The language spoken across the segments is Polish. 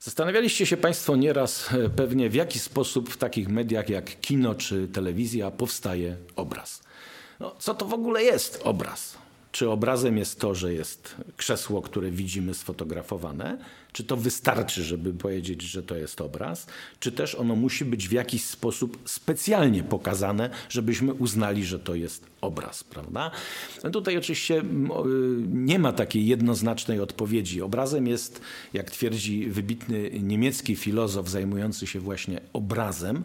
Zastanawialiście się Państwo nieraz e, pewnie, w jaki sposób w takich mediach jak kino czy telewizja powstaje obraz. No, co to w ogóle jest obraz? Czy obrazem jest to, że jest krzesło, które widzimy sfotografowane? Czy to wystarczy, żeby powiedzieć, że to jest obraz? Czy też ono musi być w jakiś sposób specjalnie pokazane, żebyśmy uznali, że to jest obraz, prawda? No tutaj oczywiście y, nie ma takiej jednoznacznej odpowiedzi. Obrazem jest, jak twierdzi wybitny niemiecki filozof zajmujący się właśnie obrazem,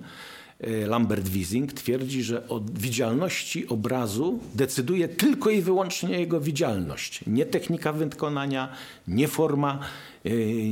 Lambert Wiesing twierdzi, że o widzialności obrazu decyduje tylko i wyłącznie jego widzialność. Nie technika wykonania, nie forma,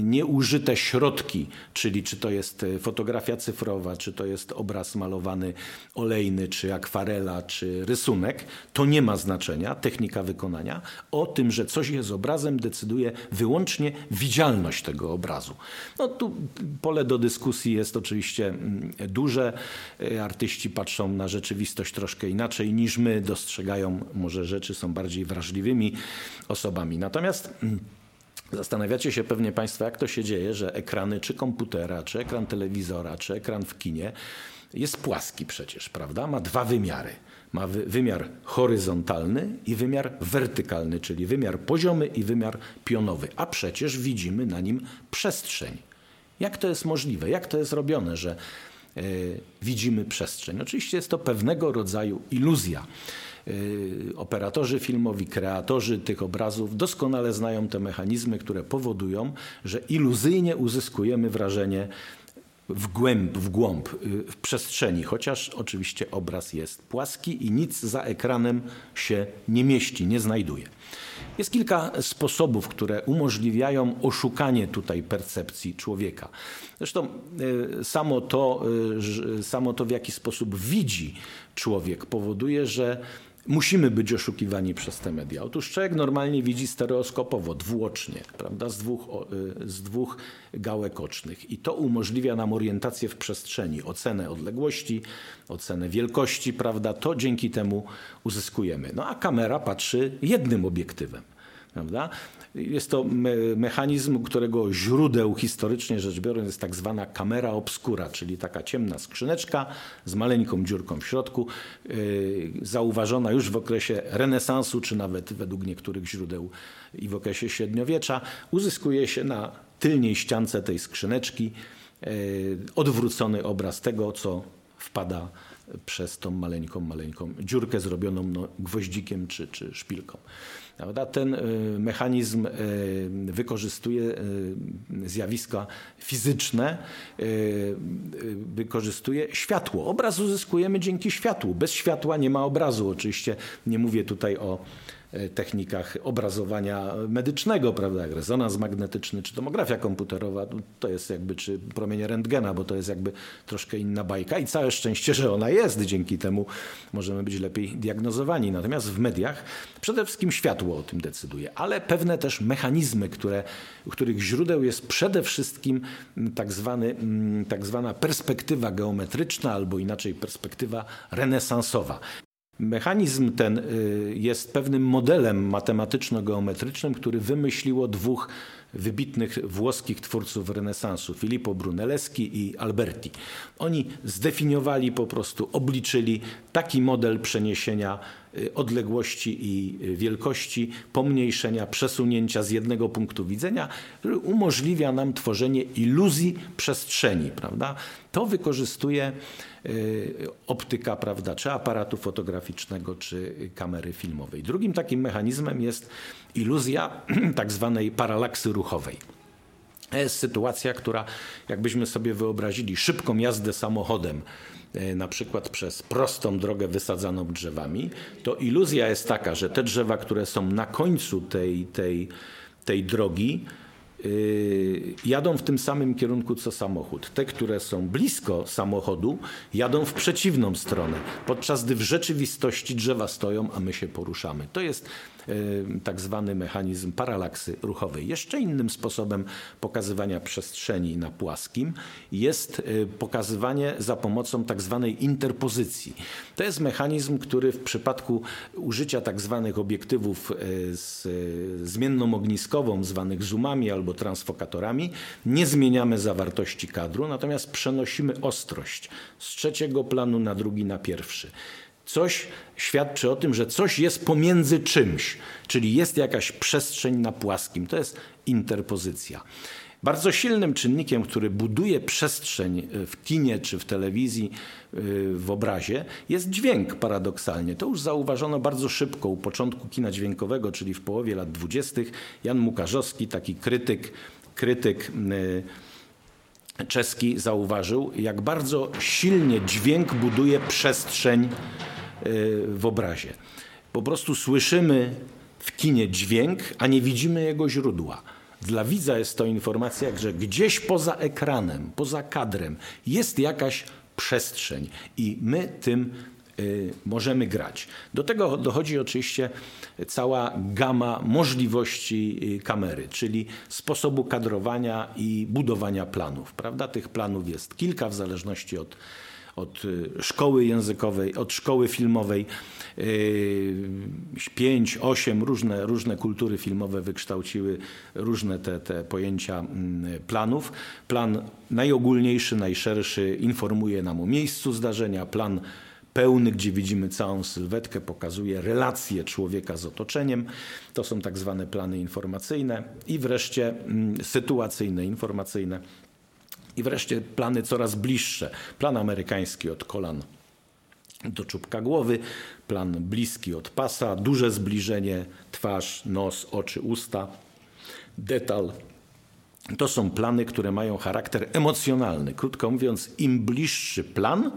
nieużyte środki, czyli czy to jest y, fotografia cyfrowa, czy to jest obraz malowany olejny, czy akwarela, czy rysunek, to nie ma znaczenia, technika wykonania. O tym, że coś jest obrazem, decyduje wyłącznie widzialność tego obrazu. No tu pole do dyskusji jest oczywiście mm, duże. Y, artyści patrzą na rzeczywistość troszkę inaczej niż my, dostrzegają może rzeczy, są bardziej wrażliwymi osobami. Natomiast mm, Zastanawiacie się pewnie Państwo, jak to się dzieje, że ekrany czy komputera, czy ekran telewizora, czy ekran w kinie jest płaski przecież, prawda? Ma dwa wymiary. Ma wymiar horyzontalny i wymiar wertykalny, czyli wymiar poziomy i wymiar pionowy. A przecież widzimy na nim przestrzeń. Jak to jest możliwe? Jak to jest robione, że yy, widzimy przestrzeń? Oczywiście jest to pewnego rodzaju iluzja. Y, operatorzy filmowi, kreatorzy tych obrazów doskonale znają te mechanizmy, które powodują, że iluzyjnie uzyskujemy wrażenie w głęb, w głąb, y, w przestrzeni, chociaż oczywiście obraz jest płaski i nic za ekranem się nie mieści, nie znajduje. Jest kilka sposobów, które umożliwiają oszukanie tutaj percepcji człowieka. Zresztą y, samo to, samo to w jaki sposób widzi człowiek powoduje, że musimy być oszukiwani przez te media. Otóż człowiek normalnie widzi stereoskopowo, dwuocznie, prawda, z dwóch, y, z dwóch gałek ocznych. I to umożliwia nam orientację w przestrzeni, ocenę odległości, ocenę wielkości, prawda, to dzięki temu uzyskujemy. No a kamera patrzy jednym obiektywem. Prawda? Jest to me mechanizm, którego źródeł historycznie rzecz biorąc jest tak zwana kamera obscura, czyli taka ciemna skrzyneczka z maleńką dziurką w środku, yy, zauważona już w okresie renesansu, czy nawet według niektórych źródeł i w okresie średniowiecza. Uzyskuje się na tylniej ściance tej skrzyneczki yy, odwrócony obraz tego, co wpada przez tą maleńką, maleńką dziurkę zrobioną no, gwoździkiem czy, czy szpilką. Ten e, mechanizm e, wykorzystuje e, zjawiska fizyczne, wykorzystuje światło. Obraz uzyskujemy dzięki światłu. Bez światła nie ma obrazu. Oczywiście nie mówię tutaj o technikach obrazowania medycznego, prawda, jak rezonans magnetyczny, czy tomografia komputerowa, no, to jest jakby, czy promienie rentgena, bo to jest jakby troszkę inna bajka i całe szczęście, że ona jest, dzięki temu możemy być lepiej diagnozowani. Natomiast w mediach przede wszystkim światło o tym decyduje, ale pewne też mechanizmy, które, których źródeł jest przede wszystkim tak, zwany, tak zwana perspektywa geometryczna, albo inaczej perspektywa renesansowa. Mechanizm ten y, jest pewnym modelem matematyczno-geometrycznym, który wymyśliło dwóch wybitnych włoskich twórców renesansu, Filippo Brunelleschi i Alberti. Oni zdefiniowali po prostu, obliczyli taki model przeniesienia odległości i y, wielkości, pomniejszenia, przesunięcia z jednego punktu widzenia, który umożliwia nam tworzenie iluzji przestrzeni. Prawda? To wykorzystuje y, optyka, prawda, czy aparatu fotograficznego, czy kamery filmowej. Drugim takim mechanizmem jest iluzja tak zwanej paralaksy ruchowej. Jest sytuacja, która, jakbyśmy sobie wyobrazili szybką jazdę samochodem, e, na przykład przez prostą drogę wysadzaną drzewami, to iluzja jest taka, że te drzewa, które są na końcu tej, tej, tej drogi, yy, jadą w tym samym kierunku co samochód. Te, które są blisko samochodu, jadą w przeciwną stronę, podczas gdy w rzeczywistości drzewa stoją, a my się poruszamy. To jest tak zwany mechanizm paralaksy ruchowej. Jeszcze innym sposobem pokazywania przestrzeni na płaskim jest pokazywanie za pomocą tak zwanej interpozycji. To jest mechanizm, który w przypadku użycia tak zwanych obiektywów z zmienną ogniskową, zwanych zoomami albo transfokatorami, nie zmieniamy zawartości kadru, natomiast przenosimy ostrość z trzeciego planu na drugi, na pierwszy. Coś świadczy o tym, że coś jest pomiędzy czymś, czyli jest jakaś przestrzeń na płaskim. To jest interpozycja. Bardzo silnym czynnikiem, który buduje przestrzeń w kinie czy w telewizji, w obrazie, jest dźwięk paradoksalnie. To już zauważono bardzo szybko u początku kina dźwiękowego, czyli w połowie lat dwudziestych. Jan Mukarzowski, taki krytyk, krytyk czeski zauważył, jak bardzo silnie dźwięk buduje przestrzeń w obrazie. Po prostu słyszymy w kinie dźwięk, a nie widzimy jego źródła. Dla widza jest to informacja, że gdzieś poza ekranem, poza kadrem jest jakaś przestrzeń i my tym Y, możemy grać. Do tego dochodzi oczywiście cała gama możliwości y, kamery, czyli sposobu kadrowania i budowania planów. Prawda? Tych planów jest kilka w zależności od od y, szkoły językowej, od szkoły filmowej. Pięć, osiem różne, różne kultury filmowe wykształciły różne te, te pojęcia mm, planów. Plan najogólniejszy, najszerszy informuje nam o miejscu zdarzenia. Plan pełny, gdzie widzimy całą sylwetkę, pokazuje relacje człowieka z otoczeniem. To są tak zwane plany informacyjne i wreszcie mm, sytuacyjne, informacyjne. I wreszcie plany coraz bliższe. Plan amerykański od kolan do czubka głowy, plan bliski od pasa, duże zbliżenie, twarz, nos, oczy, usta, detal. To są plany, które mają charakter emocjonalny. Krótko mówiąc, im bliższy plan,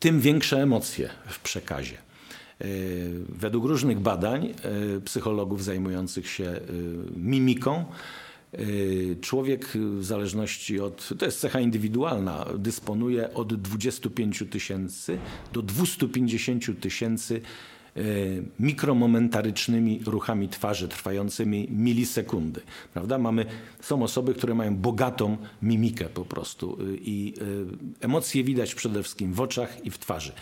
tym większe emocje w przekazie. E, według różnych badań e, psychologów zajmujących się e, mimiką, człowiek w zależności od, to jest cecha indywidualna, dysponuje od 25 tysięcy do 250 tysięcy E, mikromomentarycznymi ruchami twarzy trwającymi milisekundy. Prawda? Mamy, są osoby, które mają bogatą mimikę po prostu y, i y, emocje widać przede wszystkim w oczach i w twarzy.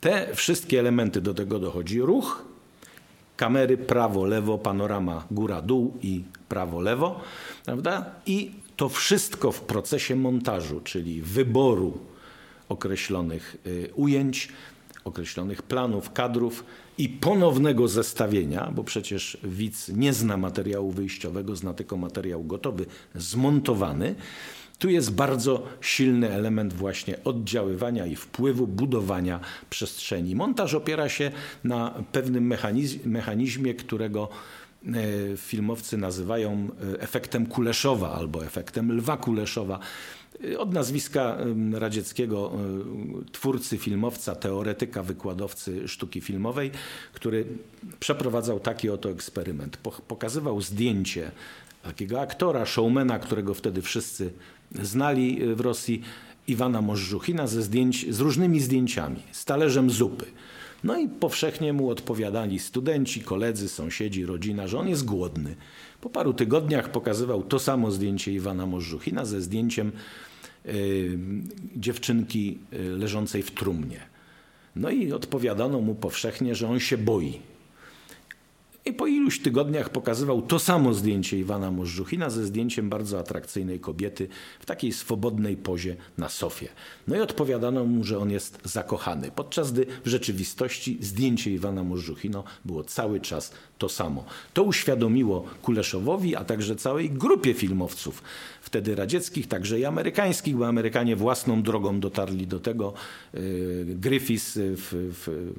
Te wszystkie elementy do tego dochodzi. Ruch, kamery prawo, lewo, panorama góra, dół i prawo, lewo. Prawda? I to wszystko w procesie montażu, czyli wyboru określonych y, ujęć, określonych planów, kadrów i ponownego zestawienia, bo przecież widz nie zna materiału wyjściowego, zna tylko materiał gotowy, zmontowany. Tu jest bardzo silny element właśnie oddziaływania i wpływu, budowania przestrzeni. Montaż opiera się na pewnym mechanizmie, którego e, filmowcy nazywają e, efektem Kuleszowa albo efektem Lwa Kuleszowa. Od nazwiska radzieckiego twórcy, filmowca, teoretyka, wykładowcy sztuki filmowej, który przeprowadzał taki oto eksperyment. Pokazywał zdjęcie takiego aktora, showmana, którego wtedy wszyscy znali w Rosji, Iwana Możżuchina ze zdjęć, z różnymi zdjęciami, z talerzem zupy. No i powszechnie mu odpowiadali studenci, koledzy, sąsiedzi, rodzina, że on jest głodny. Po paru tygodniach pokazywał to samo zdjęcie Iwana Możżuchina ze zdjęciem y, dziewczynki y, leżącej w trumnie. No i odpowiadano mu powszechnie, że on się boi. I po iluś tygodniach pokazywał to samo zdjęcie Iwana Możżuchina ze zdjęciem bardzo atrakcyjnej kobiety w takiej swobodnej pozie na sofie. No i odpowiadano mu, że on jest zakochany, podczas gdy w rzeczywistości zdjęcie Iwana Możżuchino było cały czas to samo. To uświadomiło Kuleszowowi, a także całej grupie filmowców, wtedy radzieckich, także i amerykańskich, bo Amerykanie własną drogą dotarli do tego. Y, Griffiths w, w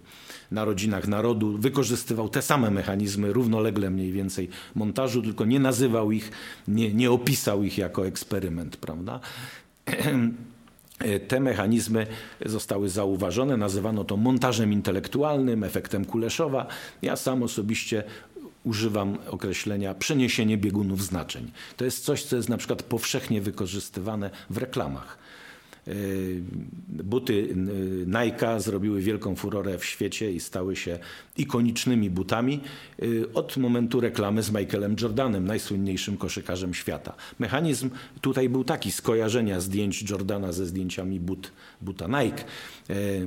Narodzinach Narodu wykorzystywał te same mechanizmy równolegle mniej więcej montażu, tylko nie nazywał ich, nie, nie opisał ich jako eksperyment, prawda? Te mechanizmy zostały zauważone, nazywano to montażem intelektualnym, efektem Kuleszowa. Ja sam osobiście używam określenia przeniesienie biegunów znaczeń. To jest coś, co jest na przykład powszechnie wykorzystywane w reklamach. Buty Nike zrobiły wielką furorę w świecie i stały się ikonicznymi butami od momentu reklamy z Michaelem Jordanem, najsłynniejszym koszykarzem świata. Mechanizm tutaj był taki, skojarzenia zdjęć Jordana ze zdjęciami but, buta Nike.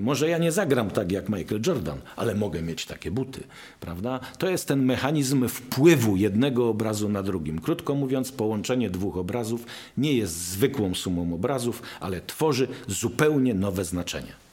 Może ja nie zagram tak jak Michael Jordan, ale mogę mieć takie buty, prawda? To jest ten mechanizm wpływu jednego obrazu na drugim. Krótko mówiąc, połączenie dwóch obrazów nie jest zwykłą sumą obrazów, ale tworzy zupełnie nowe znaczenie.